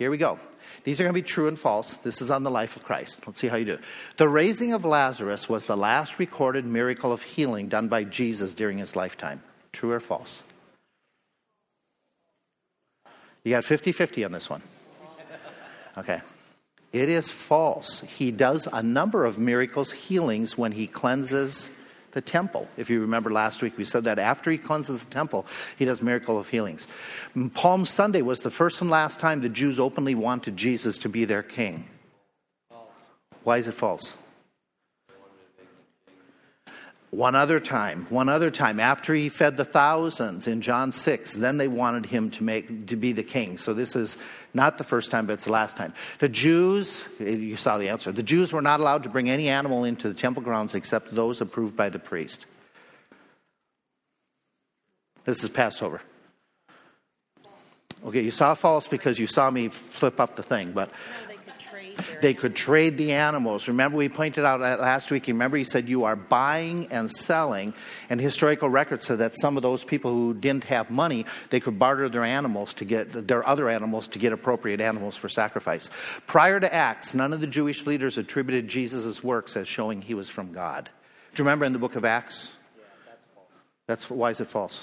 Here we go. These are going to be true and false. This is on the life of Christ. Let's see how you do. The raising of Lazarus was the last recorded miracle of healing done by Jesus during his lifetime. True or false? You got 50 50 on this one. Okay. It is false. He does a number of miracles, healings, when he cleanses the temple. If you remember last week, we said that after he cleanses the temple, he does miracle of healings. Palm Sunday was the first and last time the Jews openly wanted Jesus to be their king. Why is it false? One other time, one other time, after he fed the thousands in John 6, then they wanted him to make to be the king. So this is not the first time, but it's the last time. The Jews, you saw the answer. The Jews were not allowed to bring any animal into the temple grounds except those approved by the priest. This is Passover. Okay, you saw false because you saw me flip up the thing, but they could trade the animals. Remember, we pointed out last week, remember, he said you are buying and selling. And historical records said that some of those people who didn't have money, they could barter their animals to get their other animals to get appropriate animals for sacrifice. Prior to Acts, none of the Jewish leaders attributed Jesus' works as showing he was from God. Do you remember in the book of Acts? Yeah, that's false. That's why is it false?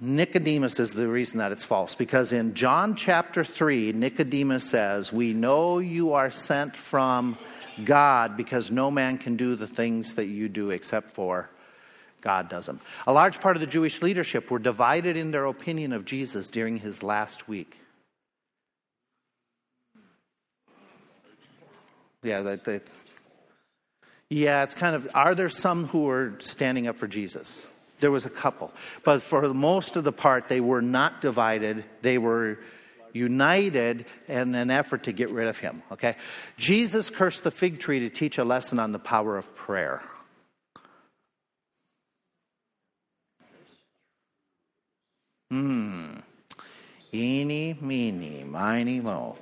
Nicodemus is the reason that it's false because in John chapter 3, Nicodemus says, We know you are sent from God because no man can do the things that you do except for God does them. A large part of the Jewish leadership were divided in their opinion of Jesus during his last week. Yeah, that, that, yeah, it's kind of, are there some who are standing up for Jesus? There was a couple. But for most of the part, they were not divided. They were united in an effort to get rid of him. Okay? Jesus cursed the fig tree to teach a lesson on the power of prayer. Hmm. Eeny, meeny, miny, mo.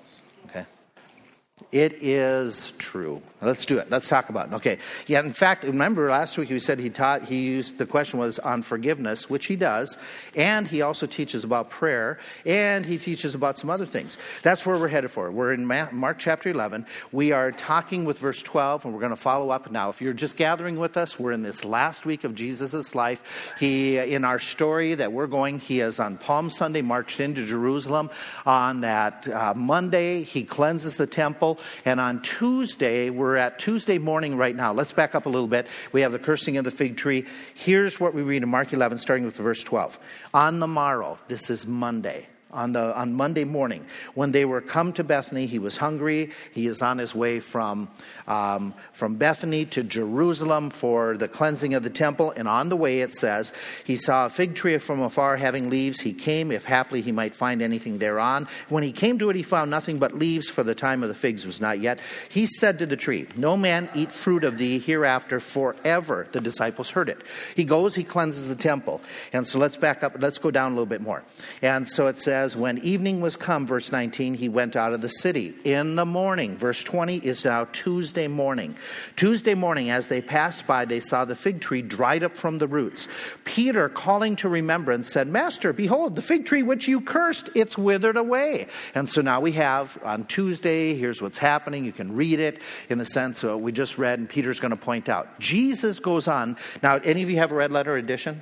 It is true. Let's do it. Let's talk about it. Okay. Yeah, in fact, remember last week we said he taught, he used, the question was on forgiveness, which he does, and he also teaches about prayer, and he teaches about some other things. That's where we're headed for. We're in Mark chapter 11. We are talking with verse 12, and we're going to follow up now. If you're just gathering with us, we're in this last week of Jesus' life. He, in our story that we're going, he is on Palm Sunday, marched into Jerusalem. On that uh, Monday, he cleanses the temple. And on Tuesday, we're at Tuesday morning right now. Let's back up a little bit. We have the cursing of the fig tree. Here's what we read in Mark 11, starting with verse 12. On the morrow, this is Monday on, the, on Monday morning. When they were come to Bethany, he was hungry. He is on his way from, um, from Bethany to Jerusalem for the cleansing of the temple. And on the way, it says, he saw a fig tree from afar having leaves. He came, if haply he might find anything thereon. When he came to it, he found nothing but leaves, for the time of the figs was not yet. He said to the tree, No man eat fruit of thee hereafter forever. The disciples heard it. He goes, he cleanses the temple. And so let's back up, let's go down a little bit more. And so it says, says, When evening was come, verse 19, he went out of the city. In the morning, verse 20 is now Tuesday morning. Tuesday morning, as they passed by, they saw the fig tree dried up from the roots. Peter, calling to remembrance, said, Master, behold, the fig tree which you cursed, it's withered away. And so now we have on Tuesday, here's what's happening. You can read it in the sense of what we just read, and Peter's going to point out. Jesus goes on. Now, any of you have a red letter edition?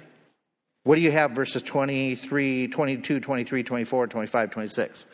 What do you have verses 23, 22, 23, 24, 25, 26?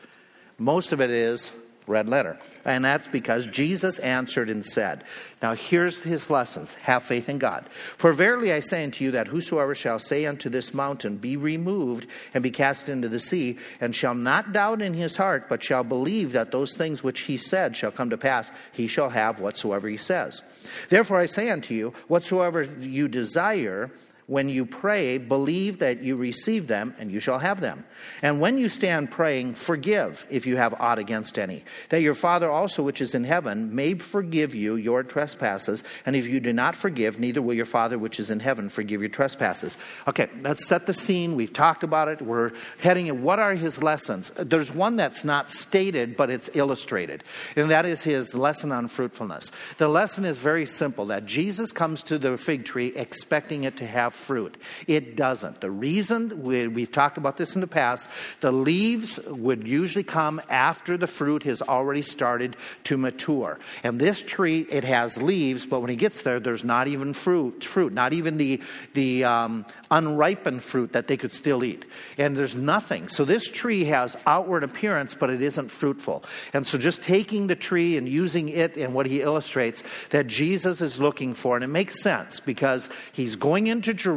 Most of it is red letter. And that's because Jesus answered and said, Now here's his lessons have faith in God. For verily I say unto you that whosoever shall say unto this mountain, Be removed and be cast into the sea, and shall not doubt in his heart, but shall believe that those things which he said shall come to pass, he shall have whatsoever he says. Therefore I say unto you, whatsoever you desire, when you pray, believe that you receive them, and you shall have them. And when you stand praying, forgive if you have aught against any, that your Father also, which is in heaven, may forgive you your trespasses. And if you do not forgive, neither will your Father, which is in heaven, forgive your trespasses. Okay, let's set the scene. We've talked about it. We're heading in. What are his lessons? There's one that's not stated, but it's illustrated, and that is his lesson on fruitfulness. The lesson is very simple that Jesus comes to the fig tree expecting it to have fruit. It doesn't. The reason, we, we've talked about this in the past, the leaves would usually come after the fruit has already started to mature. And this tree, it has leaves, but when it gets there, there's not even fruit, fruit not even the, the um, unripened fruit that they could still eat. And there's nothing. So this tree has outward appearance, but it isn't fruitful. And so just taking the tree and using it and what he illustrates that Jesus is looking for, and it makes sense because he's going into Jerusalem.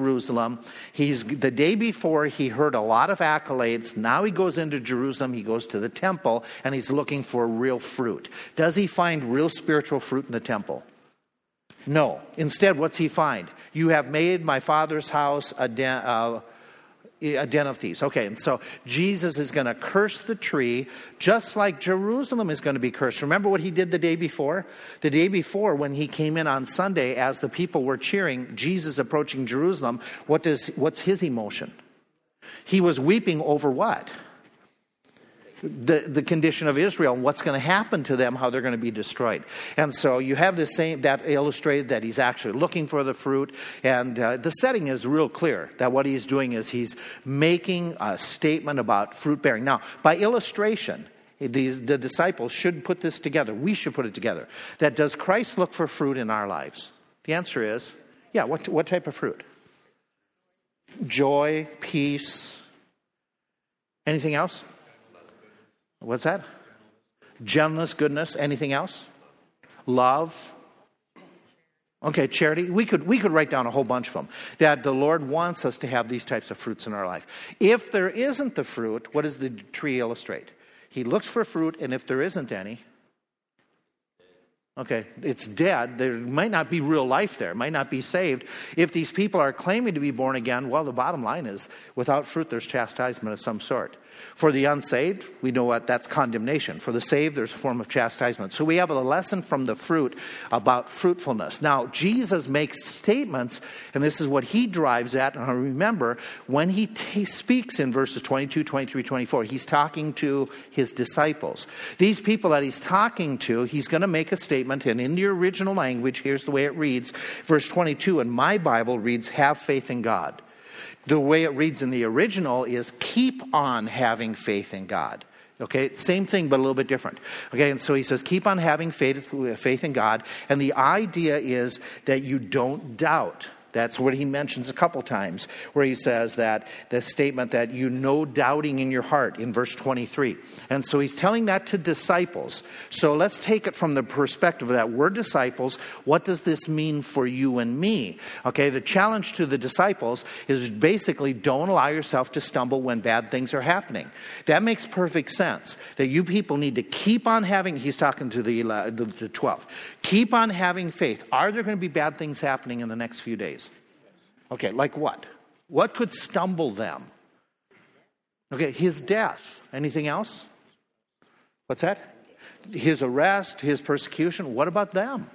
He's the day before he heard a lot of accolades. Now he goes into Jerusalem, he goes to the temple, and he's looking for real fruit. Does he find real spiritual fruit in the temple? No. Instead, what's he find? You have made my father's house a den, uh, a den of thieves. Okay, and so Jesus is going to curse the tree just like Jerusalem is going to be cursed. Remember what he did the day before? The day before, when he came in on Sunday, as the people were cheering Jesus approaching Jerusalem, what does, what's his emotion? He was weeping over what? The, the condition of Israel and what's going to happen to them, how they're going to be destroyed. And so you have the same, that illustrated that he's actually looking for the fruit. And uh, the setting is real clear that what he's doing is he's making a statement about fruit bearing. Now, by illustration, these, the disciples should put this together. We should put it together. That does Christ look for fruit in our lives? The answer is yeah. What, what type of fruit? Joy, peace. Anything else? What's that? Gentleness, goodness, anything else? Love. Okay, charity. We could we could write down a whole bunch of them. That the Lord wants us to have these types of fruits in our life. If there isn't the fruit, what does the tree illustrate? He looks for fruit, and if there isn't any, Okay, it's dead. There might not be real life there, might not be saved. If these people are claiming to be born again, well, the bottom line is without fruit, there's chastisement of some sort. For the unsaved, we know what that's condemnation. For the saved, there's a form of chastisement. So we have a lesson from the fruit about fruitfulness. Now, Jesus makes statements, and this is what he drives at. And remember, when he t- speaks in verses 22, 23, 24, he's talking to his disciples. These people that he's talking to, he's going to make a statement, and in the original language, here's the way it reads. Verse 22 in my Bible reads, Have faith in God. The way it reads in the original is keep on having faith in God. Okay, same thing, but a little bit different. Okay, and so he says, keep on having faith, faith in God. And the idea is that you don't doubt. That's what he mentions a couple times, where he says that the statement that you know doubting in your heart in verse 23. And so he's telling that to disciples. So let's take it from the perspective that we're disciples. What does this mean for you and me? Okay, the challenge to the disciples is basically don't allow yourself to stumble when bad things are happening. That makes perfect sense. That you people need to keep on having, he's talking to the, uh, the, the 12, keep on having faith. Are there going to be bad things happening in the next few days? Okay, like what? What could stumble them? Okay, his death. Anything else? What's that? His arrest, his persecution. What about them?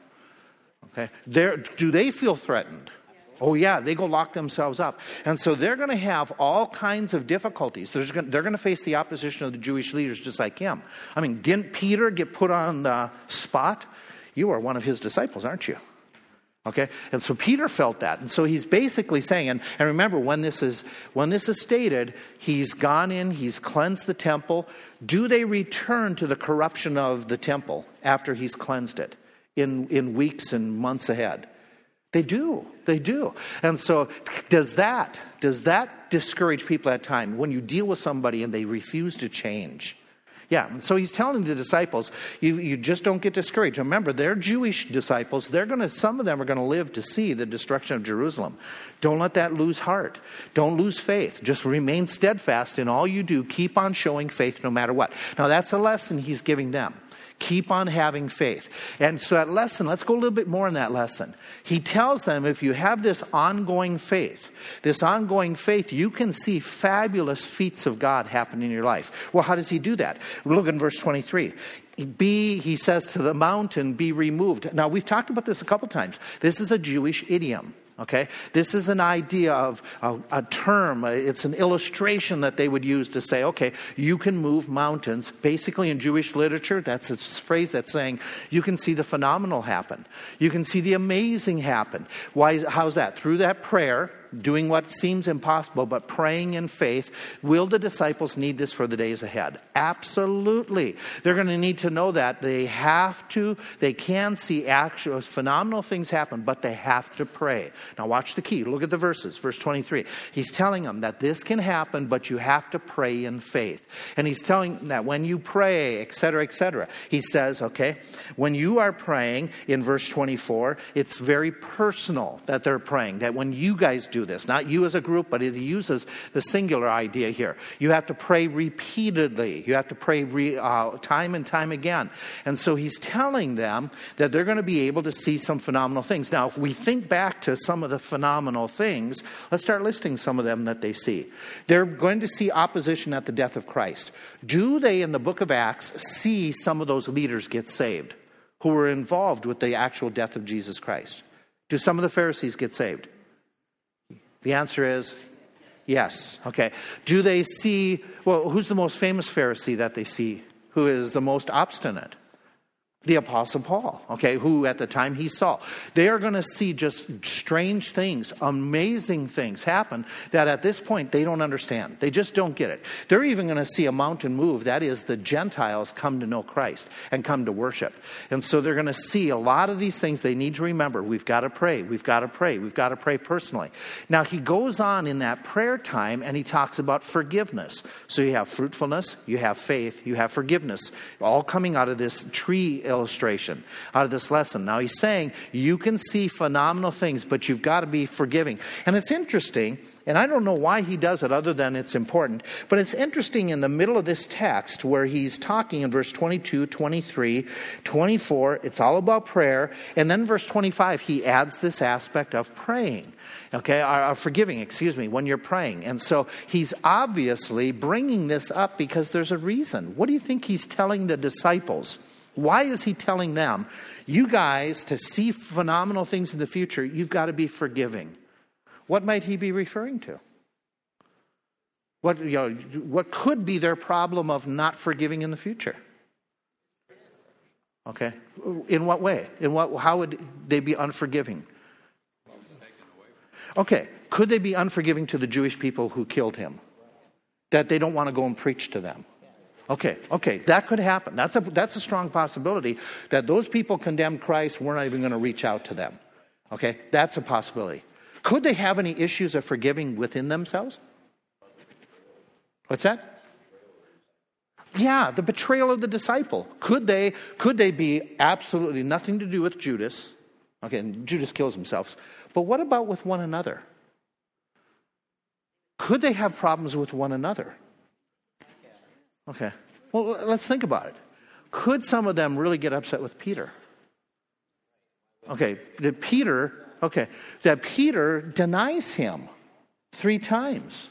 Okay, They're, do they feel threatened? Oh, yeah, they go lock themselves up. And so they're going to have all kinds of difficulties. They're going, they're going to face the opposition of the Jewish leaders just like him. I mean, didn't Peter get put on the spot? You are one of his disciples, aren't you? Okay? And so Peter felt that. And so he's basically saying, and, and remember when this is when this is stated, he's gone in, he's cleansed the temple. Do they return to the corruption of the temple after he's cleansed it in, in weeks and months ahead? They do. They do. And so does that does that discourage people at time when you deal with somebody and they refuse to change? Yeah, so he's telling the disciples, you, you just don't get discouraged. Remember, they're Jewish disciples. They're going to, some of them are going to live to see the destruction of Jerusalem. Don't let that lose heart. Don't lose faith. Just remain steadfast in all you do. Keep on showing faith no matter what. Now, that's a lesson he's giving them. Keep on having faith. And so that lesson, let's go a little bit more in that lesson. He tells them if you have this ongoing faith, this ongoing faith, you can see fabulous feats of God happen in your life. Well, how does he do that? Look in verse 23 be, he says to the mountain, be removed. Now, we've talked about this a couple times. This is a Jewish idiom. Okay? This is an idea of a, a, term, uh, it's an illustration that they would use to say, okay, you can move mountains. Basically, in Jewish literature, that's a phrase that's saying you can see the phenomenal happen. You can see the amazing happen. Why, how's that? Through that prayer, doing what seems impossible, but praying in faith. Will the disciples need this for the days ahead? Absolutely. They're going to need to know that. They have to, they can see actual phenomenal things happen, but they have to pray. Now, watch the key. Look at the verses. Verse 23. He's telling them that this can happen, but you have to pray in faith. And he's telling them that when you pray, etc., etc., he says, okay, when you are praying in verse 24, it's very personal that they're praying. That when you guys do this, not you as a group, but he uses the singular idea here. You have to pray repeatedly. You have to pray re, uh, time and time again. And so he's telling them that they're going to be able to see some phenomenal things. Now, if we think back to some of the phenomenal things, let's start listing some of them that they see. They're going to see opposition at the death of Christ. Do they, in the book of Acts, see some of those leaders get saved who were involved with the actual death of Jesus Christ? Do some of the Pharisees get saved? The answer is yes. Okay. Do they see, well, who's the most famous Pharisee that they see? Who is the most obstinate? The Apostle Paul, okay, who at the time he saw. They are going to see just strange things, amazing things happen that at this point they don't understand. They just don't get it. They're even going to see a mountain move. That is, the Gentiles come to know Christ and come to worship. And so they're going to see a lot of these things they need to remember. We've got to pray. We've got to pray. We've got to pray personally. Now, he goes on in that prayer time and he talks about forgiveness. So you have fruitfulness, you have faith, you have forgiveness, all coming out of this tree illustration out of this lesson. Now, he's saying you can see phenomenal things, but you've got to be forgiving. And it's interesting, and I don't know why he does it other than it's important, but it's interesting in the middle of this text where he's talking in verse 22, 23, 24, it's all about prayer. And then verse 25, he adds this aspect of praying okay, or, forgiving, excuse me, when you're praying. And so he's obviously bringing this up because there's a reason. What do you think he's telling the disciples? Why is he telling them, you guys, to see phenomenal things in the future, you've got to be forgiving? What might he be referring to? What, you know, what could be their problem of not forgiving in the future? Okay. In what way? In what, how would they be unforgiving? Okay. Could they be unforgiving to the Jewish people who killed him? That they don't want to go and preach to them? Okay, okay, that could happen. That's a, that's a strong possibility that those people condemned Christ, we're not even going to reach out to them. Okay, that's a possibility. Could they have any issues of forgiving within themselves? What's that? Yeah, the betrayal of the disciple. Could they could they be absolutely nothing to do with Judas? Okay, and Judas kills himself. But what about with one another? Could they have problems with one another? Okay. Well, let's think about it. Could some of them really get upset with Peter? Okay, did Peter, okay, that Peter denies him three times.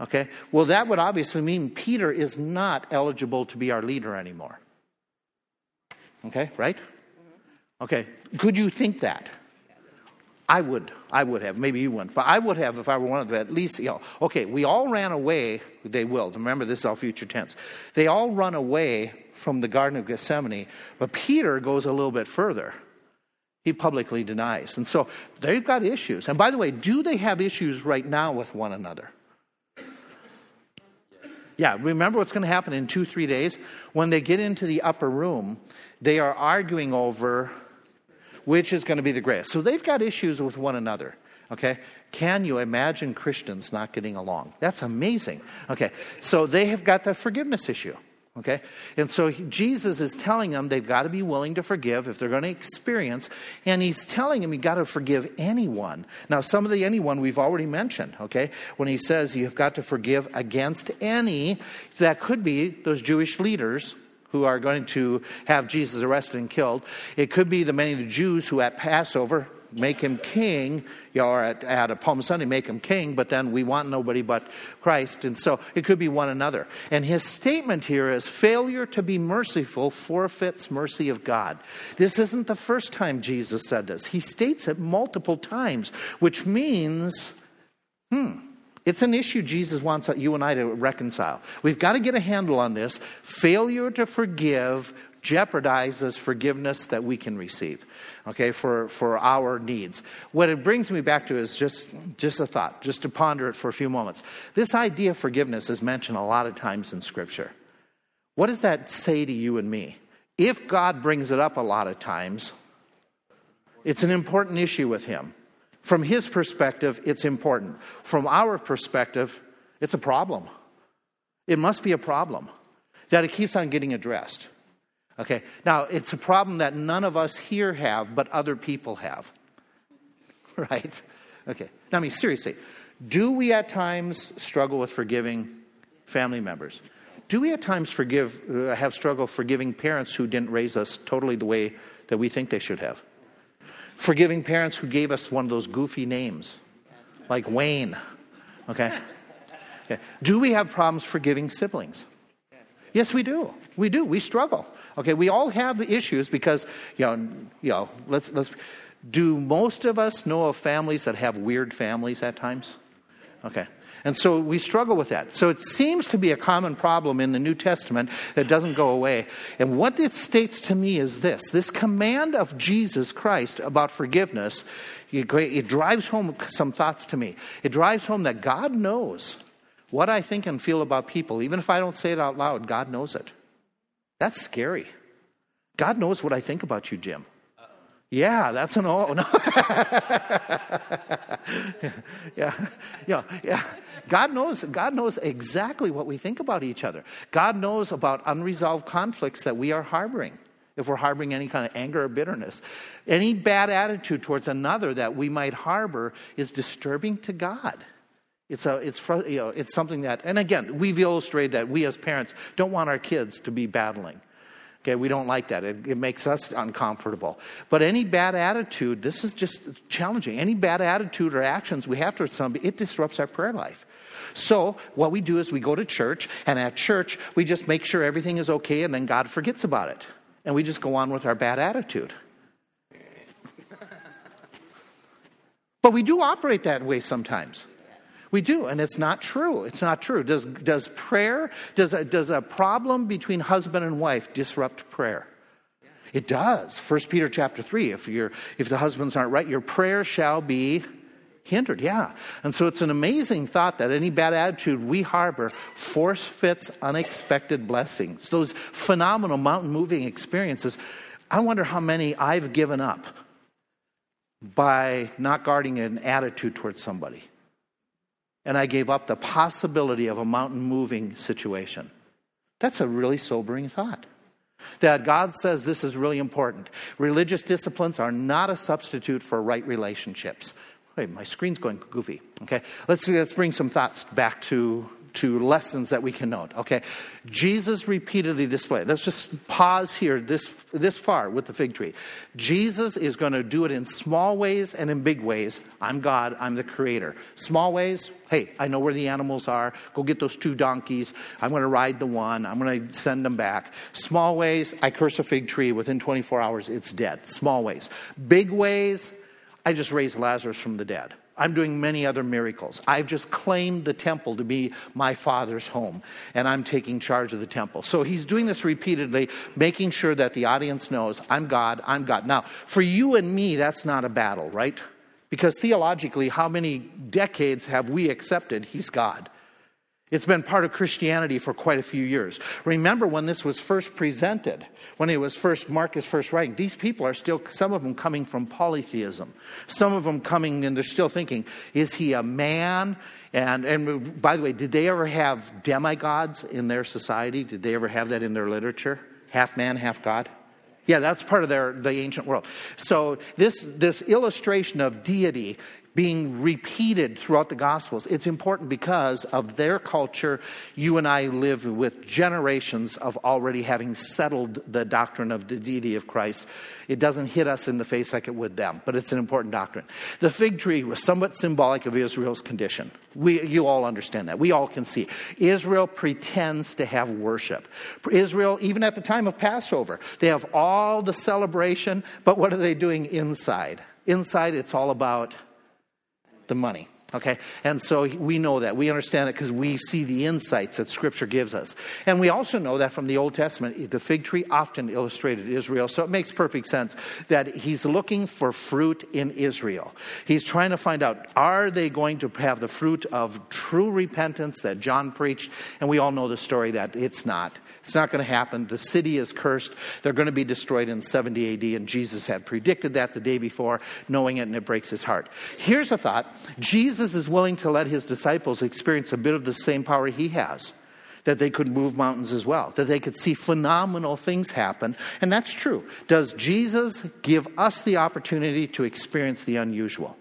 Okay, well, that would obviously mean Peter is not eligible to be our leader anymore. Okay, right? Mm-hmm. Okay, could you think that? I would, I would have. Maybe you wouldn't, but I would have if I were one of them. At least, you know, okay, we all ran away. They will. Remember, this is all future tense. They all run away from the Garden of Gethsemane, but Peter goes a little bit further. He publicly denies, and so they've got issues. And by the way, do they have issues right now with one another? Yeah, remember what's going to happen in two, three days? When they get into the upper room, they are arguing over which is going to be the greatest. So they've got issues with one another. Okay? Can you imagine Christians not getting along? That's amazing. Okay. So they have got the forgiveness issue. Okay? And so Jesus is telling them they've got to be willing to forgive if they're going to experience. And he's telling them you've got to forgive anyone. Now, some of the anyone we've already mentioned, okay? When he says you've got to forgive against any, that could be those Jewish leaders who are going to have Jesus arrested and killed. It could be the many of the Jews who at Passover make him king, you know, or at, at a Palm Sunday make him king, but then we want nobody but Christ. And so it could be one another. And his statement here is failure to be merciful forfeits mercy of God. This isn't the first time Jesus said this. He states it multiple times, which means, hmm, it's an issue Jesus wants you and I to reconcile. We've got to get a handle on this. Failure to forgive jeopardizes forgiveness that we can receive, okay, for, for our needs. What it brings me back to is just, just a thought, just to ponder it for a few moments. This idea of forgiveness is mentioned a lot of times in Scripture. What does that say to you and me? If God brings it up a lot of times, it's an important issue with Him. From His perspective, it's important. From our perspective, it's a problem. It must be a problem that it keeps on getting addressed. Okay, now it's a problem that none of us here have, but other people have. Right? Okay, now I mean, seriously, do we at times struggle with forgiving family members? Do we at times forgive, uh, have struggle forgiving parents who didn't raise us totally the way that we think they should have? Forgiving parents who gave us one of those goofy names, like Wayne. Okay? okay. Do we have problems forgiving siblings? Yes, we do. We do. We struggle. Okay, we all have the issues because, you know, you know let's, let's, do most of us know of families that have weird families at times? Okay. And so we struggle with that. So it seems to be a common problem in the New Testament that doesn't go away. And what it states to me is this this command of Jesus Christ about forgiveness, it drives home some thoughts to me. It drives home that God knows what I think and feel about people. Even if I don't say it out loud, God knows it. That's scary. God knows what I think about you, Jim. Yeah, that's an all. No. yeah, yeah, yeah. God knows. God knows exactly what we think about each other. God knows about unresolved conflicts that we are harboring. If we're harboring any kind of anger or bitterness, any bad attitude towards another that we might harbor is disturbing to God. It's, a, it's, you know, it's something that, and again, we've illustrated that we as parents don't want our kids to be battling. Okay, we don't like that. It, it, makes us uncomfortable. But any bad attitude, this is just challenging. Any bad attitude or actions we have towards somebody, it disrupts our prayer life. So what we do is we go to church, and at church we just make sure everything is okay, and then God forgets about it, and we just go on with our bad attitude. but we do operate that way sometimes. We do, and it's not true. It's not true. Does, does prayer, does a, does a problem between husband and wife disrupt prayer? It does. 1 Peter chapter 3, if, you're, if the husbands aren't right, your prayer shall be hindered. Yeah. And so it's an amazing thought that any bad attitude we harbor forfeits unexpected blessings. Those phenomenal mountain moving experiences. I wonder how many I've given up by not guarding an attitude towards somebody and I gave up the possibility of a mountain moving situation. That's a really sobering thought. That God says this is really important. Religious disciplines are not a substitute for right relationships. Wait, my screen's going goofy. Okay, let's let's bring some thoughts back to to lessons that we can note. Okay, Jesus repeatedly displayed. Let's just pause here this this far with the fig tree. Jesus is going to do it in small ways and in big ways. I'm God. I'm the Creator. Small ways. Hey, I know where the animals are. Go get those two donkeys. I'm going to ride the one. I'm going to send them back. Small ways. I curse a fig tree. Within 24 hours, it's dead. Small ways. Big ways. I just raised Lazarus from the dead. I'm doing many other miracles. I've just claimed the temple to be my father's home, and I'm taking charge of the temple. So he's doing this repeatedly, making sure that the audience knows I'm God, I'm God. Now, for you and me, that's not a battle, right? Because theologically, how many decades have we accepted he's God? It's been part of Christianity for quite a few years. Remember when this was first presented, when it was first Marcus first writing, these people are still, some of them coming from polytheism. Some of them coming and they're still thinking, is he a man? And, and by the way, did they ever have demigods in their society? Did they ever have that in their literature? Half man, half God? Yeah, that's part of their the ancient world. So this this illustration of deity being repeated throughout the Gospels. It's important because of their culture. You and I live with generations of already having settled the doctrine of the deity of Christ. It doesn't hit us in the face like it would them, but it's an important doctrine. The fig tree was somewhat symbolic of Israel's condition. We, you all understand that. We all can see. Israel pretends to have worship. Israel, even at the time of Passover, they have all the celebration, but what are they doing inside? Inside, it's all about the money. Okay? And so we know that. We understand it because we see the insights that Scripture gives us. And we also know that from the Old Testament, the fig tree often illustrated Israel. So it makes perfect sense that he's looking for fruit in Israel. He's trying to find out are they going to have the fruit of true repentance that John preached? And we all know the story that it's not. It's not going to happen. The city is cursed. They're going to be destroyed in 70 AD, and Jesus had predicted that the day before, knowing it, and it breaks his heart. Here's a thought Jesus is willing to let his disciples experience a bit of the same power he has. That they could move mountains as well, that they could see phenomenal things happen. And that's true. Does Jesus give us the opportunity to experience the unusual?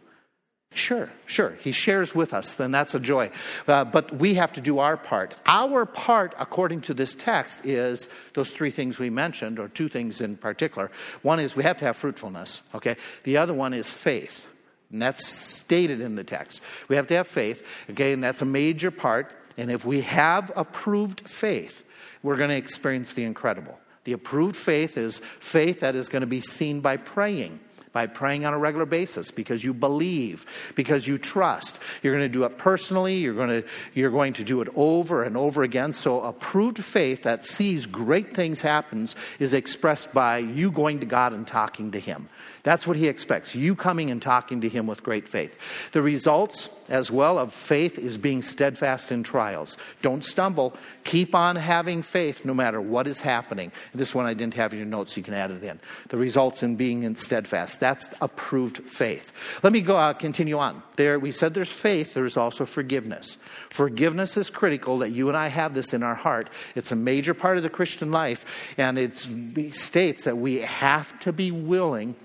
Sure, sure. He shares with us, then that's a joy. Uh, but we have to do our part. Our part, according to this text, is those three things we mentioned, or two things in particular. One is we have to have fruitfulness, okay? The other one is faith. And that's stated in the text. We have to have faith? And that's a major part. And if we have approved faith, we're going to experience the incredible. The approved faith is faith that is going to be seen by praying by praying on a regular basis because you believe, because you trust. You're going to do it personally, you're going to, you're going to do it over and over again. So, approved faith that sees great things happens is expressed by you going to God and talking to Him. That's what He expects, you coming and talking to Him with great faith. The results as well of faith is being steadfast in trials. Don't stumble. Keep on having faith no matter what is happening. This one I didn't have in your notes, you can add it in. The results in being in steadfast. That's approved faith. Let me go uh, continue on. There, we said there's faith, there's also forgiveness. Forgiveness is critical that you and I have this in our heart. It's a major part of the Christian life, and it states that we have to be willing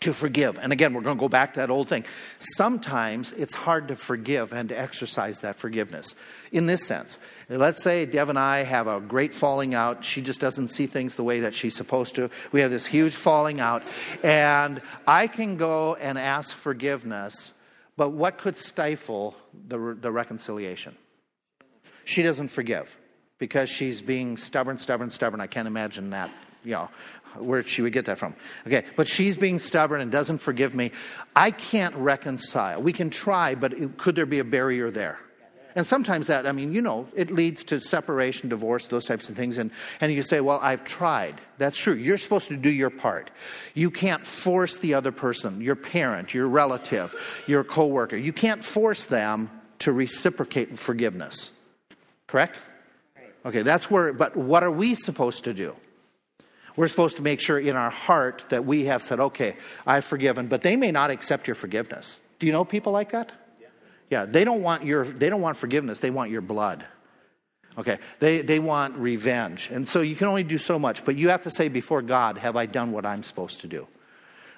to forgive. And again, we're going to go back to that old thing. Sometimes it's hard to forgive and to exercise that forgiveness. In this sense, let's say Deb and I have a great falling out. She just doesn't see things the way that she's supposed to. We have this huge falling out, and I can go and ask forgiveness, but what could stifle the, the reconciliation? She doesn't forgive because she's being stubborn, stubborn, stubborn. I can't imagine that you know, where she would get that from. Okay, but she's being stubborn and doesn't forgive me. I can't reconcile. We can try, but it, could there be a barrier there? And sometimes that, I mean, you know, it leads to separation, divorce, those types of things. And, and you say, well, I've tried. That's true. You're supposed to do your part. You can't force the other person, your parent, your relative, your coworker. You can't force them to reciprocate forgiveness. Correct? Okay, that's where, but what are we supposed to do? We're supposed to make sure in our heart that we have said, okay, I've forgiven, but they may not accept your forgiveness. Do you know people like that? Yeah, yeah they don't want your they don't want forgiveness, they want your blood. Okay, they, they want revenge. And so you can only do so much, but you have to say before God, have I done what I'm supposed to do?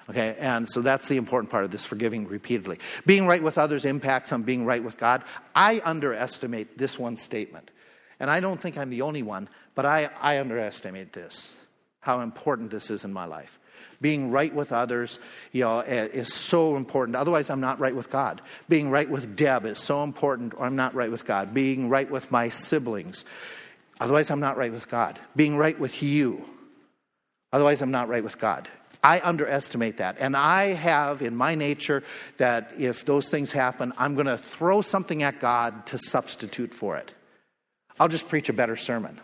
Okay, and so that's the important part of this forgiving repeatedly. Being right with others impacts on being right with God. I underestimate this one statement. And I don't think I'm the only one, but I, I underestimate this how important this is in my life. Being right with others you know, eh, is so important. Otherwise, I'm not right with God. Being right with Deb is so important, or I'm not right with God. Being right with my siblings. Otherwise, I'm not right with God. Being right with you. Otherwise, I'm not right with God. I underestimate that. And I have in my nature that if those things happen, I'm going to throw something at God to substitute for it. I'll just preach a better sermon.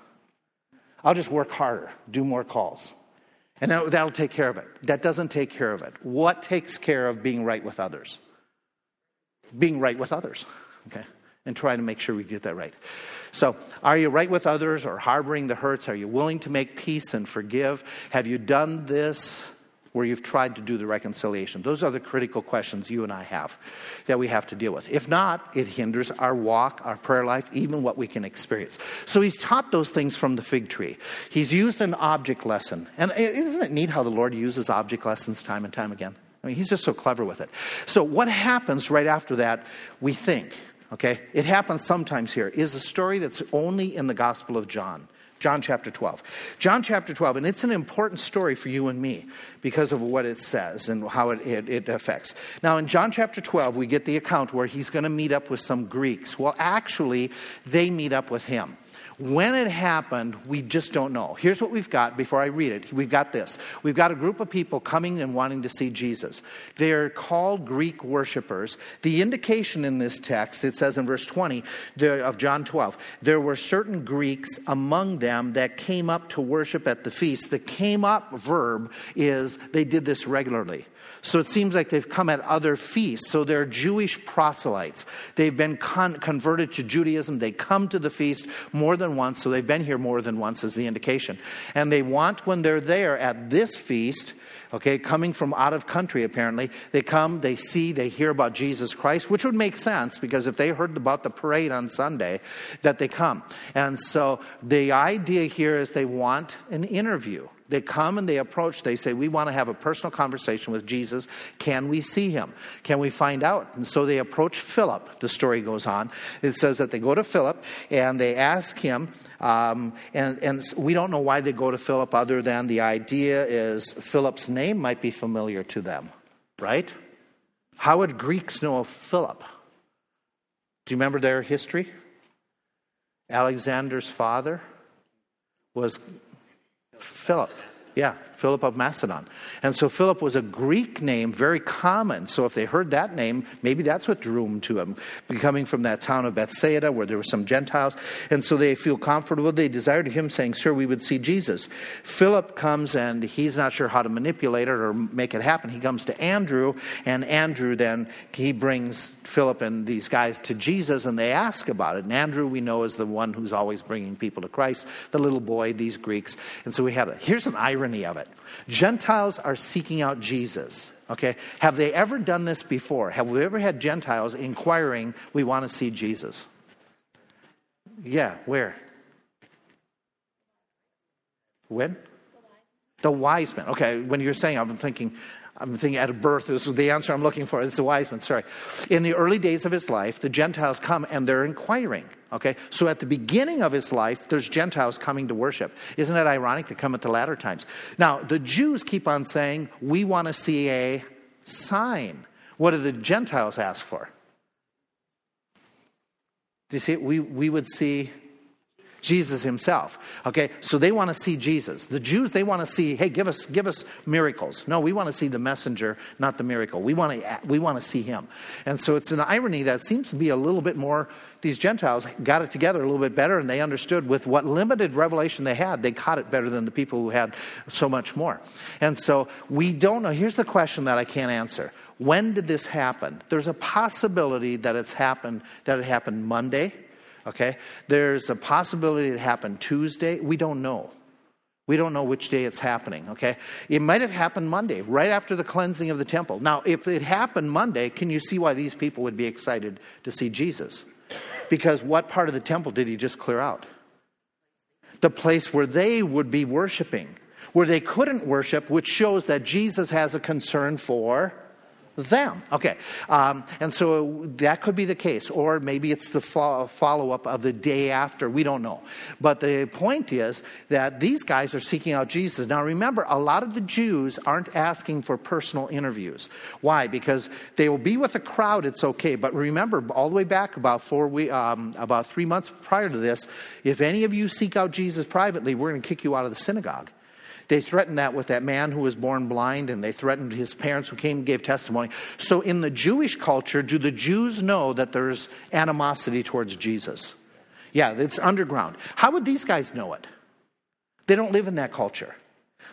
I'll just work harder, do more calls. And that, that'll take care of it. That doesn't take care of it. What takes care of being right with others? Being right with others, okay? And trying to make sure we get that right. So, are you right with others or harboring the hurts? Are you willing to make peace and forgive? Have you done this where you've tried to do the reconciliation? Those are the critical questions you and I have that we have to deal with. If not, it hinders our walk, our prayer life, even what we can experience. So he's taught those things from the fig tree. He's used an object lesson. And isn't it neat how the Lord uses object lessons time and time again? I mean, he's just so clever with it. So, what happens right after that, we think, okay, it happens sometimes here, is a story that's only in the Gospel of John. John chapter 12. John chapter 12, and it's an important story for you and me because of what it says and how it, it, it affects. Now, in John chapter 12, we get the account where he's going to meet up with some Greeks. Well, actually, they meet up with him. When it happened, we just don't know. Here's what we've got before I read it. We've got this. We've got a group of people coming and wanting to see Jesus. They're called Greek worshipers. The indication in this text, it says in verse 20 of John 12, there were certain Greeks among them that came up to worship at the feast. The came up verb is they did this regularly. So it seems like they've come at other feasts. So they're Jewish proselytes. They've been con- converted to Judaism. They come to the feast more than once. So they've been here more than once, is the indication. And they want, when they're there at this feast, okay, coming from out of country apparently. They come, they see, they hear about Jesus Christ, which would make sense because if they heard about the parade on Sunday, that they come. And so the idea here is they want an interview. They come and they approach, they say, We want to have a personal conversation with Jesus. Can we see him? Can we find out? And so they approach Philip, the story goes on. It says that they go to Philip and they ask him, um, and, and we don't know why they go to Philip other than the idea is Philip's name might be familiar to them, right? How would Greeks know of Philip? Do you remember their history? Alexander's father was Philip. Yeah, Philip of Macedon. And so Philip was a Greek name, very common. So if they heard that name, maybe that's what drew them to him, coming from that town of Bethsaida where there were some Gentiles. And so they feel comfortable. They desire to him, saying, Sir, we would see Jesus. Philip comes and he's not sure how to manipulate it or make it happen. He comes to Andrew, and Andrew then he brings Philip and these guys to Jesus and they ask about it. And Andrew, we know, is the one who's always bringing people to Christ, the little boy, these Greeks. And so we have that. Here's an irony of it. Gentiles are seeking out Jesus. Okay? Have they ever done this before? Have we ever had Gentiles inquiring, we want to see Jesus? Yeah, where? When? The wise men. Okay, when you're saying, I'm thinking, I'm thinking at birth, is the answer I'm looking for. It's the wise man, sorry. In the early days of his life, the Gentiles come and they're inquiring. Okay? So at the beginning of his life, there's Gentiles coming to worship. Isn't it ironic to come at the latter times? Now, the Jews keep on saying, We want to see a sign. What do the Gentiles ask for? Do you see? We, we would see Jesus himself. Okay, so they want to see Jesus. The Jews, they want to see, hey, give us, give us miracles. No, we want to see the messenger, not the miracle. We want to, we want to see him. And so it's an irony that seems to be a little bit more, these Gentiles got it together a little bit better and they understood with what limited revelation they had, they caught it better than the people who had so much more. And so we don't know. Here's the question that I can't answer. When did this happen? There's a possibility that it's happened, that it happened Monday Okay? There's a possibility it happened Tuesday. We don't know. We don't know which day it's happening, okay? It might have happened Monday, right after the cleansing of the temple. Now, if it happened Monday, can you see why these people would be excited to see Jesus? Because what part of the temple did he just clear out? The place where they would be worshiping, where they couldn't worship, which shows that Jesus has a concern for them. Okay. Um, and so that could be the case. Or maybe it's the fo- follow up of the day after. We don't know. But the point is that these guys are seeking out Jesus. Now remember, a lot of the Jews aren't asking for personal interviews. Why? Because they will be with a crowd, it's okay. But remember, all the way back about four we, um, about three months prior to this, if any of you seek out Jesus privately, we're going to kick you out of the synagogue. They threatened that with that man who was born blind, and they threatened his parents who came and gave testimony. So, in the Jewish culture, do the Jews know that there's animosity towards Jesus? Yeah, it's underground. How would these guys know it? They don't live in that culture.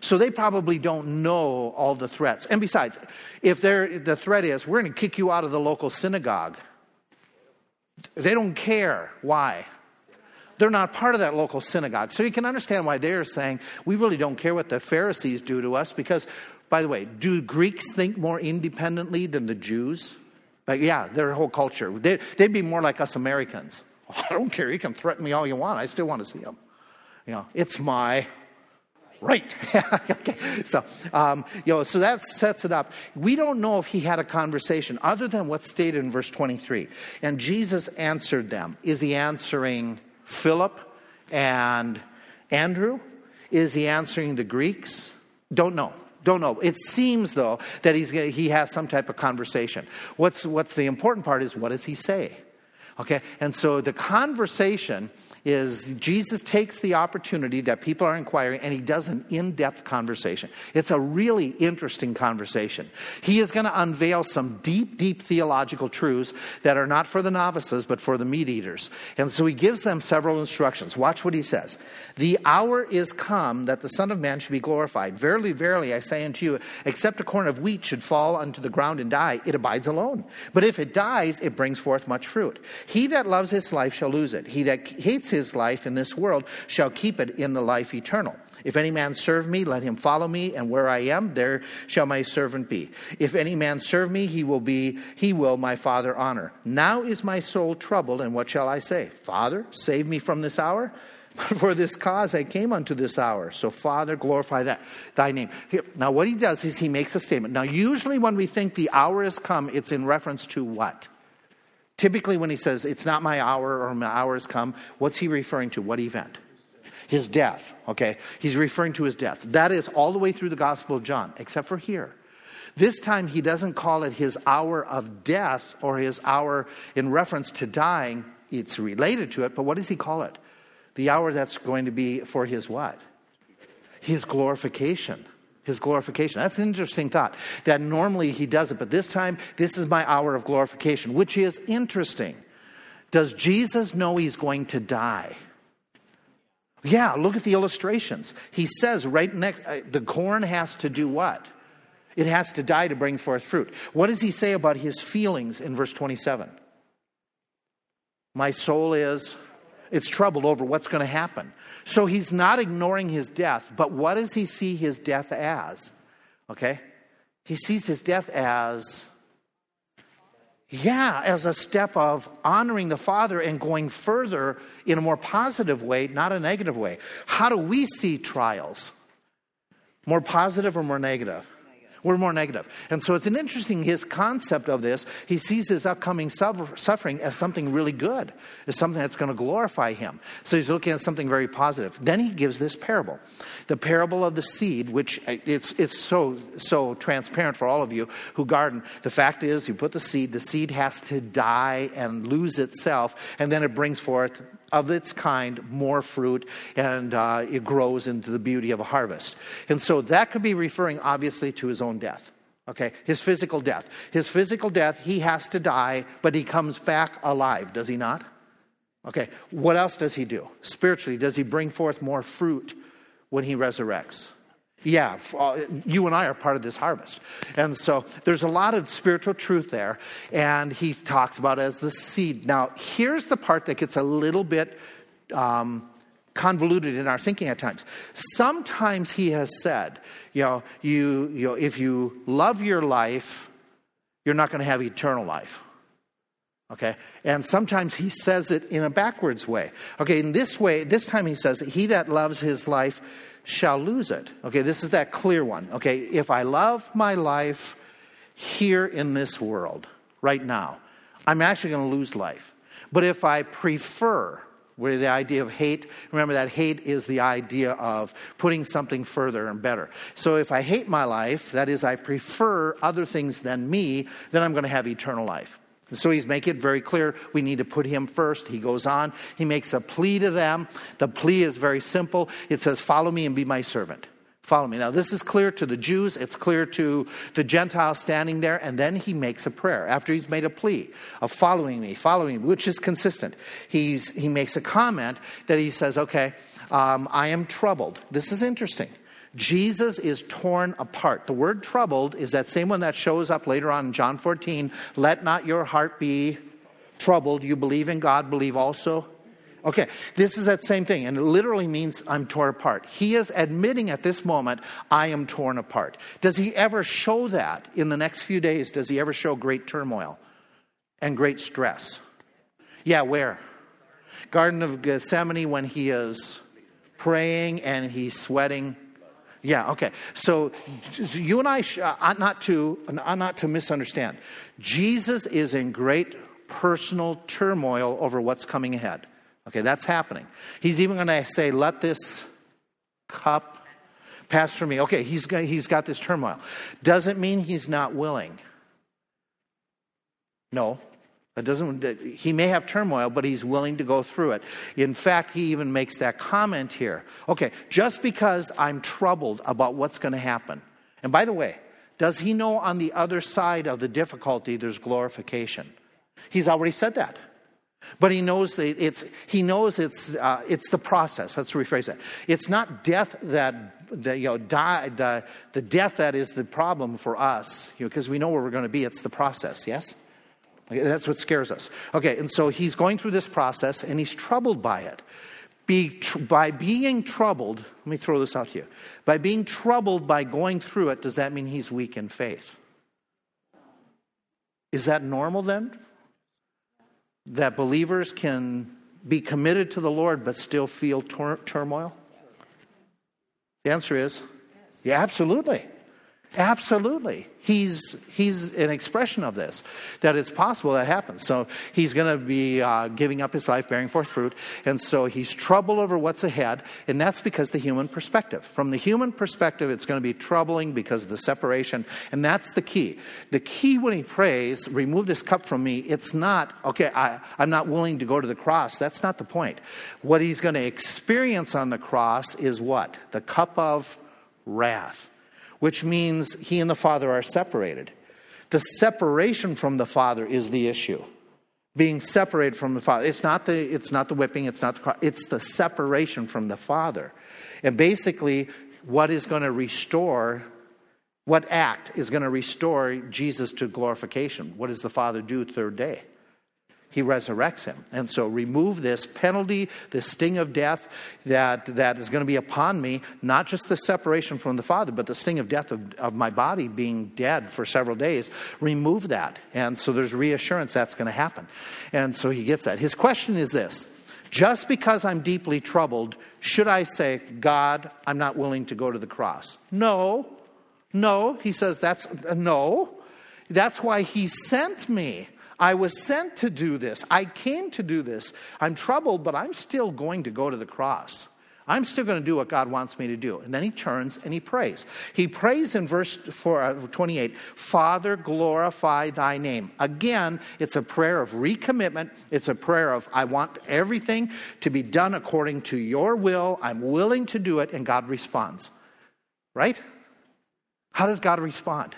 So they probably don't know all the threats. And besides, if the threat is, we're going to kick you out of the local synagogue, they don't care. Why? They're not part of that local synagogue. So you can understand why they're saying, we really don't care what the Pharisees do to us because, by the way, do Greeks think more independently than the Jews? Like, yeah, their whole culture. They, would be more like us Americans. I don't care. You can threaten me all you want. I still want to see them. You know, it's my right. okay. So, um, you know, so that sets it up. We don't know if he had a conversation other than what's stated in verse 23. And Jesus answered them. Is he answering Philip and Andrew? Is he answering the Greeks? Don't know. Don't know. It seems, though, that he's, he has some type of conversation. What's, what's the important part is what does he say? Okay? And so the conversation is Jesus takes the opportunity that people are inquiring and he does an in depth conversation. It's a really interesting conversation. He is going to unveil some deep, deep theological truths that are not for the novices, but for the meat eaters. And so he gives them several instructions. Watch what he says The hour is come that the Son of Man should be glorified. Verily, verily, I say unto you, except a corn of wheat should fall unto the ground and die, it abides alone. But if it dies, it brings forth much fruit. He that loves his life shall lose it. He that hates his life in this world shall keep it in the life eternal. If any man serve me, let him follow me, and where I am, there shall my servant be. If any man serve me, he will be, he will my Father honor. Now is my soul troubled, and what shall I say? Father, save me from this hour? For this cause I came unto this hour. So, Father, glorify that thy name. Here, now, what he does is he makes a statement. Now, usually when we think the hour has come, it's in reference to what? Typically, when he says, It's not my hour or my hour has come, what's he referring to? What event? His death, okay? He's referring to his death. That is all the way through the Gospel of John, except for here. This time, he doesn't call it his hour of death or his hour in reference to dying. It's related to it, but what does he call it? The hour that's going to be for his what? His glorification. His glorification. That's an interesting thought that normally he does it, but this time, this is my hour of glorification, which is interesting. Does Jesus know he's going to die? Yeah, look at the illustrations. He says right next, uh, the corn has to do what? It has to die to bring forth fruit. What does he say about his feelings in verse 27? My soul is it's troubled over what's going to happen. So he's not ignoring his death, but what does he see his death as? Okay? He sees his death as, yeah, as a step of honoring the Father and going further in a more positive way, not a negative way. How do we see trials? More positive or more negative? We're more negative. And so it's an interesting, his concept of this, he sees his upcoming suffering as something really good, as something that's going to glorify him. So he's looking at something very positive. Then he gives this parable, the parable of the seed, which uh, it's, it's so, so transparent for all of you who garden. The fact is, you put the seed, the seed has to die and lose itself, and then it brings forth of its kind, more fruit, and uh, it grows into the beauty of a harvest. And so that could be referring obviously to his own death. Okay, his physical death. His physical death, he has to die, but he comes back alive, does he not? Okay, what else does he do? Spiritually, does he bring forth more fruit when he resurrects? Yeah, uh, you and I are part of this harvest. And so there's a lot of spiritual truth there, and he talks about as the seed. Now, here's the part that gets a little bit um, convoluted in our thinking at times. Sometimes he has said, you know, you, you know, if you love your life, you're not going to have eternal life. Okay? And sometimes he says it in a backwards way. Okay, in this way, this time he says, He that loves his life shall lose it. Okay, this is that clear one. Okay, if I love my life here in this world, right now, I'm actually going to lose life. But if I prefer, where the idea of hate, remember that hate is the idea of putting something further and better. So if I hate my life, that is, I prefer other things than me, then I'm going to have eternal life. And so he's making it very clear we need to put him first. He goes on, he makes a plea to them. The plea is very simple it says, Follow me and be my servant. Follow me. Now, this is clear to the Jews, it's clear to the Gentiles standing there, and then he makes a prayer after he's made a plea of following me, following me, which is consistent. He's, he makes a comment that he says, Okay, um, I am troubled. This is interesting. Jesus is torn apart. The word troubled is that same one that shows up later on in John 14. Let not your heart be troubled. You believe in God, believe also. Okay, this is that same thing, and it literally means I'm torn apart. He is admitting at this moment, I am torn apart. Does he ever show that in the next few days? Does he ever show great turmoil and great stress? Yeah, where? Garden of Gethsemane when he is praying and he's sweating yeah, okay. So you and I uh, ought not to, ought not to misunderstand. Jesus is in great personal turmoil over what's coming ahead. Okay, that's happening. He's even going to say, Let this cup pass from me. Okay, he's, got, he's got this turmoil. Doesn't mean he's not willing. No. That doesn't, he may have turmoil, but he's willing to go through it. In fact, he even makes that comment here. Okay, just because I'm troubled about what's going to happen. And by the way, does he know on the other side of the difficulty there's glorification? He's already said that. But he knows that it's, he knows it's, uh, it's the process. Let's rephrase that. It's not death that, that you know, die, the, the death that is the problem for us, because you know, we know where we're going to be. It's the process, yes? That's what scares us. Okay, and so he's going through this process and he's troubled by it. Be, tr- by being troubled, let me throw this out to you. By being troubled by going through it, does that mean he's weak in faith? Is that normal then? That believers can be committed to the Lord but still feel tur- turmoil? The answer is yeah, absolutely. Absolutely. He's, he's an expression of this, that it's possible that happens. So he's going to be uh, giving up his life, bearing forth fruit. And so he's troubled over what's ahead. And that's because the human perspective. From the human perspective, it's going to be troubling because of the separation. And that's the key. The key when he prays, remove this cup from me, it's not, okay, I, I'm not willing to go to the cross. That's not the point. What he's going to experience on the cross is what? The cup of wrath which means he and the Father are separated. The separation from the Father is the issue. Being separated from the Father. It's not the, it's not the whipping, it's not the cross, it's the separation from the Father. And basically, what is going to restore, what act is going to restore Jesus to glorification? What does the Father do third day? He resurrects him. And so remove this penalty, this sting of death that, that is going to be upon me, not just the separation from the Father, but the sting of death of, of my body being dead for several days. Remove that. And so there's reassurance that's going to happen. And so he gets that. His question is this just because I'm deeply troubled, should I say, God, I'm not willing to go to the cross? No. No. He says, that's no. That's why he sent me. I was sent to do this. I came to do this. I'm troubled, but I'm still going to go to the cross. I'm still going to do what God wants me to do. And then he turns and he prays. He prays in verse 4, uh, 28 Father, glorify thy name. Again, it's a prayer of recommitment. It's a prayer of, I want everything to be done according to your will. I'm willing to do it. And God responds. Right? How does God respond?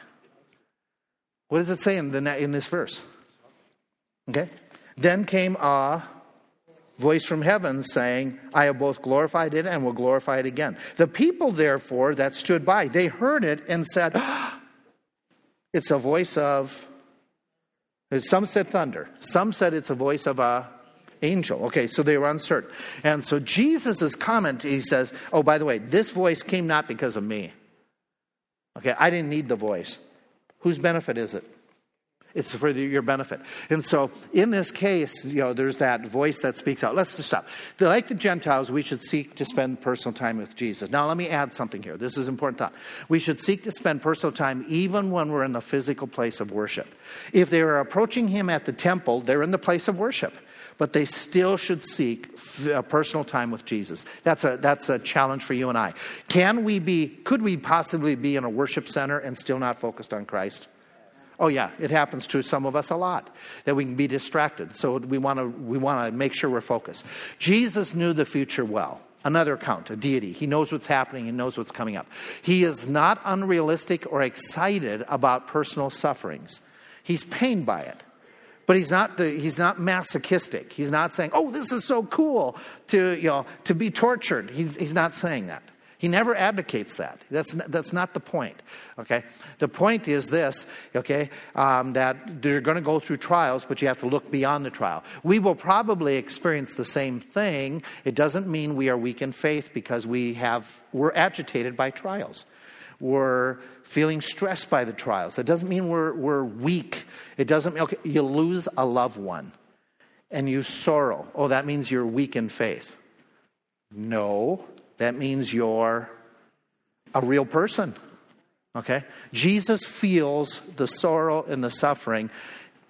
What does it say in, the, in this verse? Okay? Then came a voice from heaven saying, I have both glorified it and will glorify it again. The people, therefore, that stood by, they heard it and said, It's a voice of. Some said thunder. Some said it's a voice of a angel. Okay, so they were uncertain. And so Jesus' comment, he says, Oh, by the way, this voice came not because of me. Okay, I didn't need the voice. Whose benefit is it? It's for your benefit. And so, in this case, you know, there's that voice that speaks out. Let's just stop. Like the Gentiles, we should seek to spend personal time with Jesus. Now, let me add something here. This is important thought. We should seek to spend personal time even when we're in the physical place of worship. If they are approaching Him at the temple, they're in the place of worship but they still should seek uh, personal time with Jesus. That's a, that's a challenge for you and I. Can we be, could we possibly be in a worship center and still not focused on Christ? Oh yeah, it happens to some of us a lot that we can be distracted. So we want to we want to make sure we're focused. Jesus knew the future well. Another account, a deity. He knows what's happening, he knows what's coming up. He is not unrealistic or excited about personal sufferings. He's pained by it. But he's not, the, he's not masochistic. He's not saying, oh, this is so cool to, you know, to be tortured. He's, he's not saying that. He never advocates that. That's that's not the point. Okay, the point is this. Okay, um, that they're going to go through trials, but you have to look beyond the trial. We will probably experience the same thing. It doesn't mean we are weak in faith because we have we're agitated by trials. We're feeling stressed by the trials. That doesn't mean we're we're weak. It doesn't mean okay. You lose a loved one, and you sorrow. Oh, that means you're weak in faith. No, that means you're a real person. Okay? Jesus feels the sorrow and the suffering,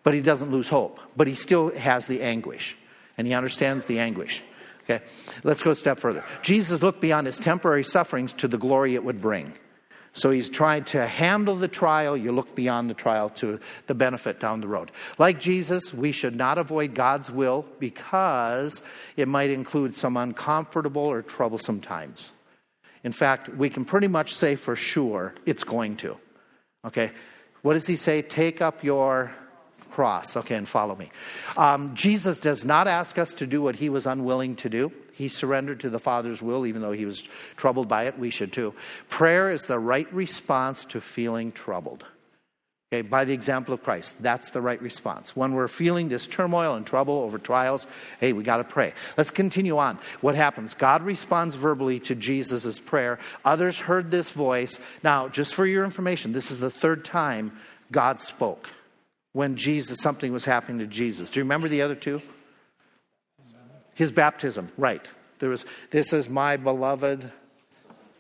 but he doesn't lose hope. But he still has the anguish, and he understands the anguish. Okay? Let's go a step further. Jesus looked beyond his temporary sufferings to the glory it would bring. So he's trying to handle the trial. You look beyond the trial to the benefit down the road. Like Jesus, we should not avoid God's will because it might include some uncomfortable or troublesome times. In fact, we can pretty much say for sure it's going to. Okay? What does he say? Take up your cross. Okay, and follow me. Um, Jesus does not ask us to do what he was unwilling to do. He surrendered to the Father's will, even though he was troubled by it. We should too. Prayer is the right response to feeling troubled. Okay, by the example of Christ. That's the right response. When we're feeling this turmoil and trouble over trials, hey, we got to pray. Let's continue on. What happens? God responds verbally to Jesus' prayer. Others heard this voice. Now, just for your information, this is the third time God spoke when Jesus something was happening to Jesus. Do you remember the other two? His baptism, right. There was, this is my beloved.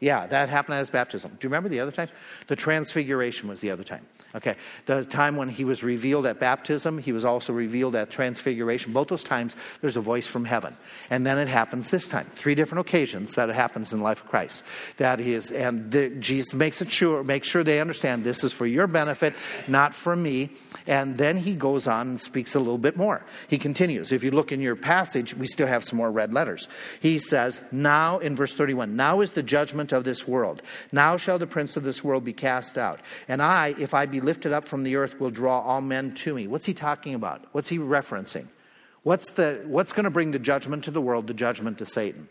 Yeah, that happened at his baptism. Do you remember the other time? The transfiguration was the other time. Okay, the time when he was revealed at baptism, he was also revealed at transfiguration. Both those times, there's a voice from heaven. And then it happens this time. Three different occasions that it happens in the life of Christ. That is, and the, Jesus makes it sure, make sure they understand this is for your benefit, not for me. And then he goes on and speaks a little bit more. He continues. If you look in your passage, we still have some more red letters. He says, Now, in verse 31, now is the judgment of this world. Now shall the prince of this world be cast out. And I, if I be lifted up from the earth will draw all men to me. What's he talking about? What's he referencing? What's, the, what's going to bring the judgment to the world, the judgment to Satan?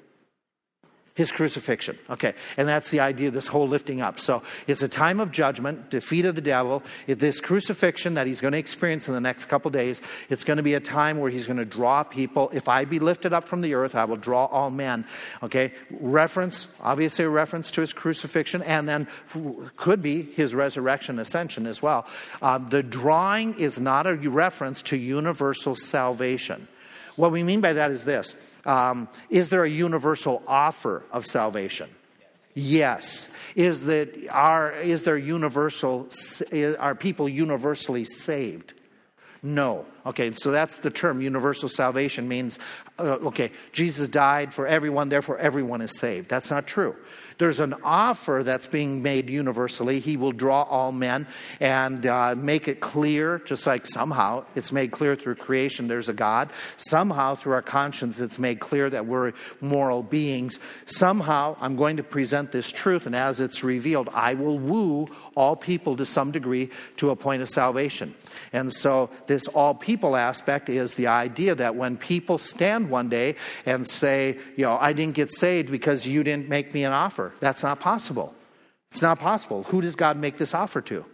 His crucifixion. Okay. And that's the idea of this whole lifting up. So it's a time of judgment, defeat of the devil. This crucifixion that he's going to experience in the next couple days, it's going to be a time where he's going to draw people. If I be lifted up from the earth, I will draw all men. Okay. Reference, obviously a reference to his crucifixion, and then could be his resurrection, ascension as well. Uh, the drawing is not a reference to universal salvation. What we mean by that is this um, is there a universal offer of salvation? Yes. Is that are is there universal are people universally saved? No. Okay, so that's the term universal salvation means uh, okay, Jesus died for everyone, therefore everyone is saved. That's not true. There's an offer that's being made universally. He will draw all men and uh, make it clear, just like somehow it's made clear through creation there's a God. Somehow through our conscience it's made clear that we're moral beings. Somehow I'm going to present this truth, and as it's revealed, I will woo all people to some degree to a point of salvation. And so this all people aspect is the idea that when people stand one day and say, you know, I didn't get saved because you didn't make me an offer. That's not possible. It's not possible. Who does God make this offer to?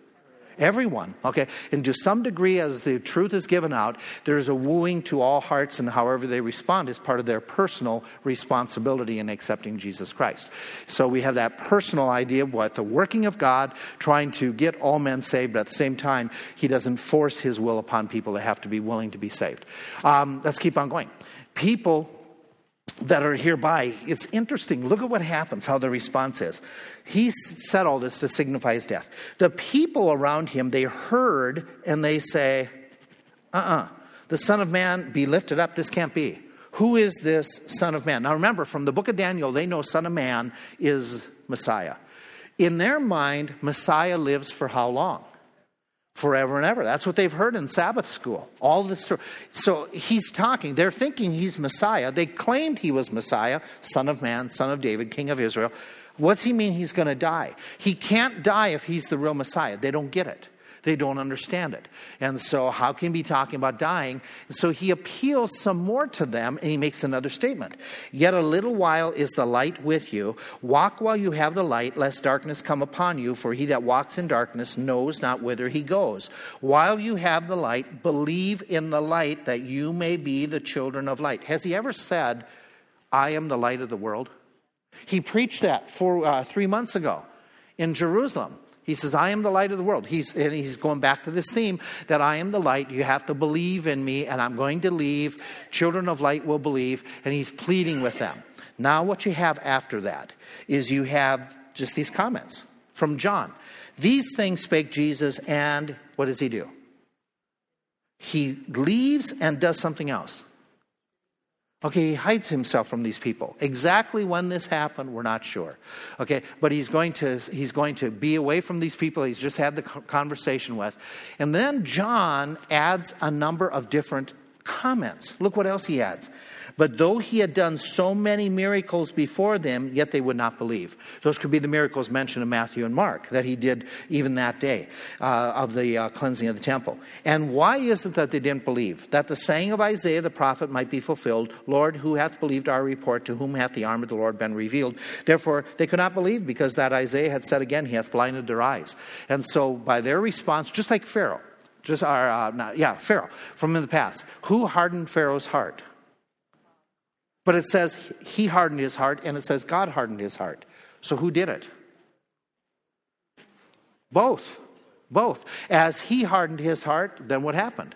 Everyone, okay? And to some degree, as the truth is given out, there's a wooing to all hearts, and however they respond is part of their personal responsibility in accepting Jesus Christ. So we have that personal idea of what the working of God, trying to get all men saved, but at the same time, He doesn't force His will upon people. They have to be willing to be saved. Um, let's keep on going people that are hereby, it's interesting. Look at what happens, how the response is. He said all this to signify his death. The people around him, they heard and they say, uh uh-uh, uh the Son of Man be lifted up. This can't be. Who is this Son of Man? Now remember, from the book of Daniel, they know Son of Man is Messiah. In their mind, Messiah lives for how long? Forever and ever. That's what they've heard in Sabbath school. All this story. So he's talking. They're thinking he's Messiah. They claimed he was Messiah, Son of Man, Son of David, King of Israel. What's he mean he's going to die? He can't die if he's the real Messiah. They don't get it. They don't understand it. And so, how can he be talking about dying? So, he appeals some more to them and he makes another statement. Yet a little while is the light with you. Walk while you have the light, lest darkness come upon you, for he that walks in darkness knows not whither he goes. While you have the light, believe in the light that you may be the children of light. Has he ever said, I am the light of the world? He preached that for uh, three months ago in Jerusalem. He says, I am the light of the world. He's, and he's going back to this theme that I am the light. You have to believe in me, and I'm going to leave. Children of light will believe. And he's pleading with them. Now, what you have after that is you have just these comments from John. These things spake Jesus, and what does he do? He leaves and does something else. Okay, he hides himself from these people. Exactly when this happened, we're not sure. Okay, but he's going to he's going to be away from these people he's just had the conversation with. And then John adds a number of different comments. Look what else he adds. But though he had done so many miracles before them, yet they would not believe. Those could be the miracles mentioned in Matthew and Mark that he did even that day uh, of the uh, cleansing of the temple. And why is it that they didn't believe? That the saying of Isaiah the prophet might be fulfilled Lord, who hath believed our report? To whom hath the arm of the Lord been revealed? Therefore, they could not believe because that Isaiah had said again, He hath blinded their eyes. And so, by their response, just like Pharaoh, just our, uh, not, yeah, Pharaoh from in the past, who hardened Pharaoh's heart? But it says he hardened his heart, and it says God hardened his heart. So who did it? Both. Both. As he hardened his heart, then what happened?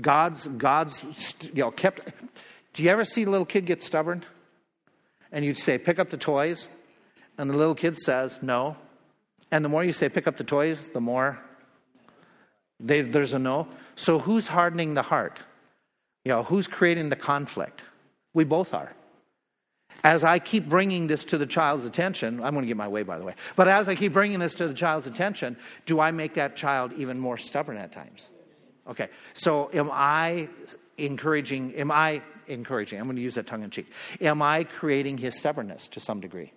God's God's you know kept Do you ever see a little kid get stubborn? And you'd say, pick up the toys, and the little kid says, no. And the more you say pick up the toys, the more they, there's a no. So who's hardening the heart? You know, who's creating the conflict? We both are. As I keep bringing this to the child's attention, I'm going to get my way, by the way, but as I keep bringing this to the child's attention, do I make that child even more stubborn at times? Okay, so am I encouraging, am I encouraging, I'm going to use that tongue in cheek, am I creating his stubbornness to some degree?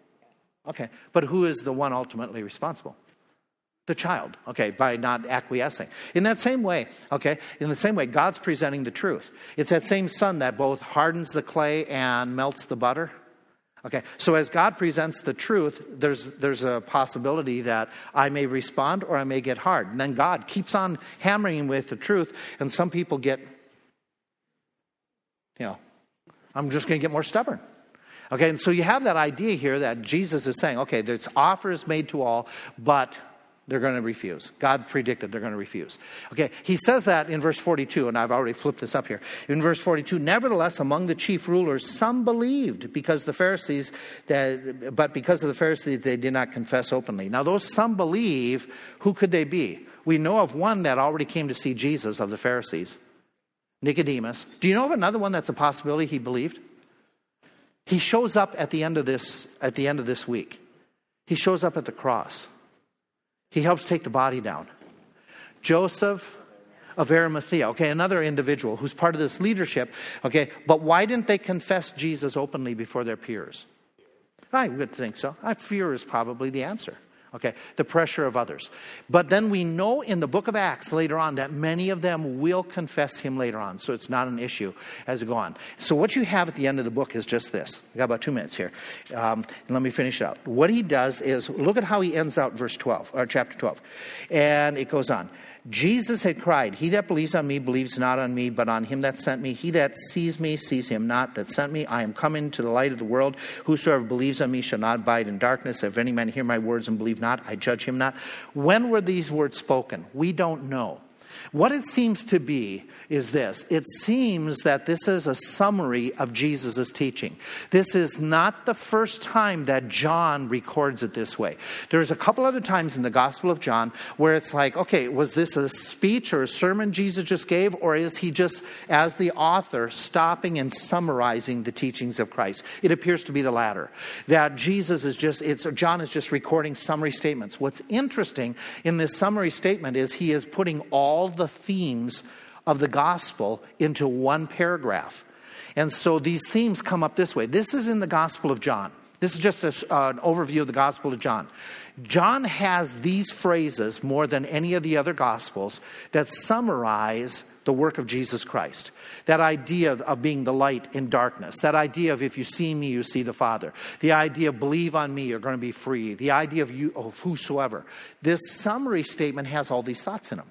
Okay, but who is the one ultimately responsible? The child, okay, by not acquiescing. In that same way, okay, in the same way, God's presenting the truth. It's that same sun that both hardens the clay and melts the butter. Okay, so as God presents the truth, there's, there's a possibility that I may respond or I may get hard. And then God keeps on hammering with the truth, and some people get, you know, I'm just going to get more stubborn. Okay, and so you have that idea here that Jesus is saying, okay, this offer is made to all, but they're going to refuse. God predicted they're going to refuse. Okay, he says that in verse 42, and I've already flipped this up here. In verse 42, nevertheless, among the chief rulers, some believed because the Pharisees, that, but because of the Pharisees, they did not confess openly. Now, those some believe, who could they be? We know of one that already came to see Jesus of the Pharisees, Nicodemus. Do you know of another one that's a possibility he believed? He shows up at the end of this, at the end of this week. He shows up at the cross. He helps take the body down. Joseph of Arimathea, okay, another individual who's part of this leadership, okay, but why didn't they confess Jesus openly before their peers? I would think so. I fear is probably the answer. Okay, the pressure of others. But then we know in the book of Acts later on that many of them will confess him later on, so it's not an issue as we go on. So what you have at the end of the book is just this. I got about two minutes here. Um, let me finish out. What he does is look at how he ends out verse 12, or chapter 12. And it goes on. Jesus had cried, He that believes on me believes not on me, but on him that sent me. He that sees me sees him not that sent me. I am coming to the light of the world. Whosoever believes on me shall not abide in darkness. If any man hear my words and believe not, I judge him not. When were these words spoken? We don't know. What it seems to be is this it seems that this is a summary of Jesus' teaching. This is not the first time that John records it this way. There's a couple other times in the Gospel of John where it's like, okay, was this a speech or a sermon Jesus just gave, or is he just, as the author, stopping and summarizing the teachings of Christ? It appears to be the latter. That Jesus is just, it's, John is just recording summary statements. What's interesting in this summary statement is he is putting all the themes of the gospel into one paragraph. And so these themes come up this way. This is in the Gospel of John. This is just a, uh, an overview of the Gospel of John. John has these phrases more than any of the other Gospels that summarize the work of Jesus Christ. That idea of, of, being the light in darkness. That idea of if you see me, you see the Father. The idea of believe on me, you're going to be free. The idea of you of whosoever. This summary statement has all these thoughts in them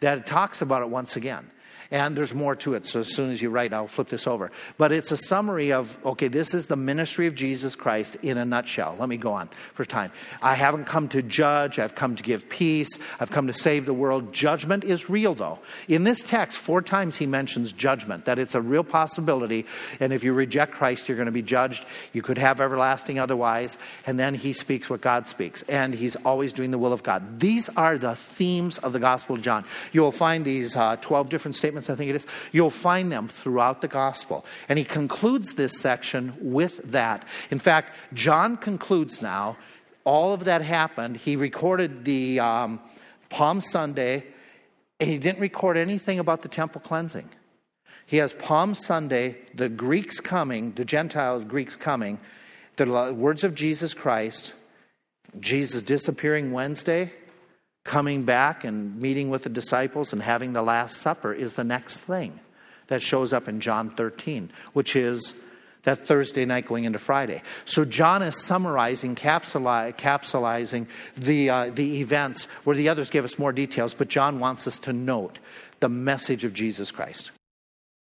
that talks about it once again. And there's more to it. So as soon as you write, I'll flip this over. But it's a summary of okay, this is the ministry of Jesus Christ in a nutshell. Let me go on for time. I haven't come to judge, I've come to give peace, I've come to save the world. Judgment is real, though. In this text, four times he mentions judgment, that it's a real possibility. And if you reject Christ, you're going to be judged. You could have everlasting otherwise. And then he speaks what God speaks. And he's always doing the will of God. These are the themes of the Gospel of John. You will find these uh, 12 different statements statements, I think it is. You'll find them throughout the gospel. And he concludes this section with that. In fact, John concludes now, all of that happened. He recorded the um, Palm Sunday, and he didn't record anything about the temple cleansing. He has Palm Sunday, the Greeks coming, the Gentiles, Greeks coming, the words of Jesus Christ, Jesus disappearing Wednesday, coming back and meeting with the disciples and having the Last Supper is the next thing that shows up in John 13, which is that Thursday night going into Friday. So John is summarizing, capsulizing the, uh, the events where the others give us more details, but John wants us to note the message of Jesus Christ.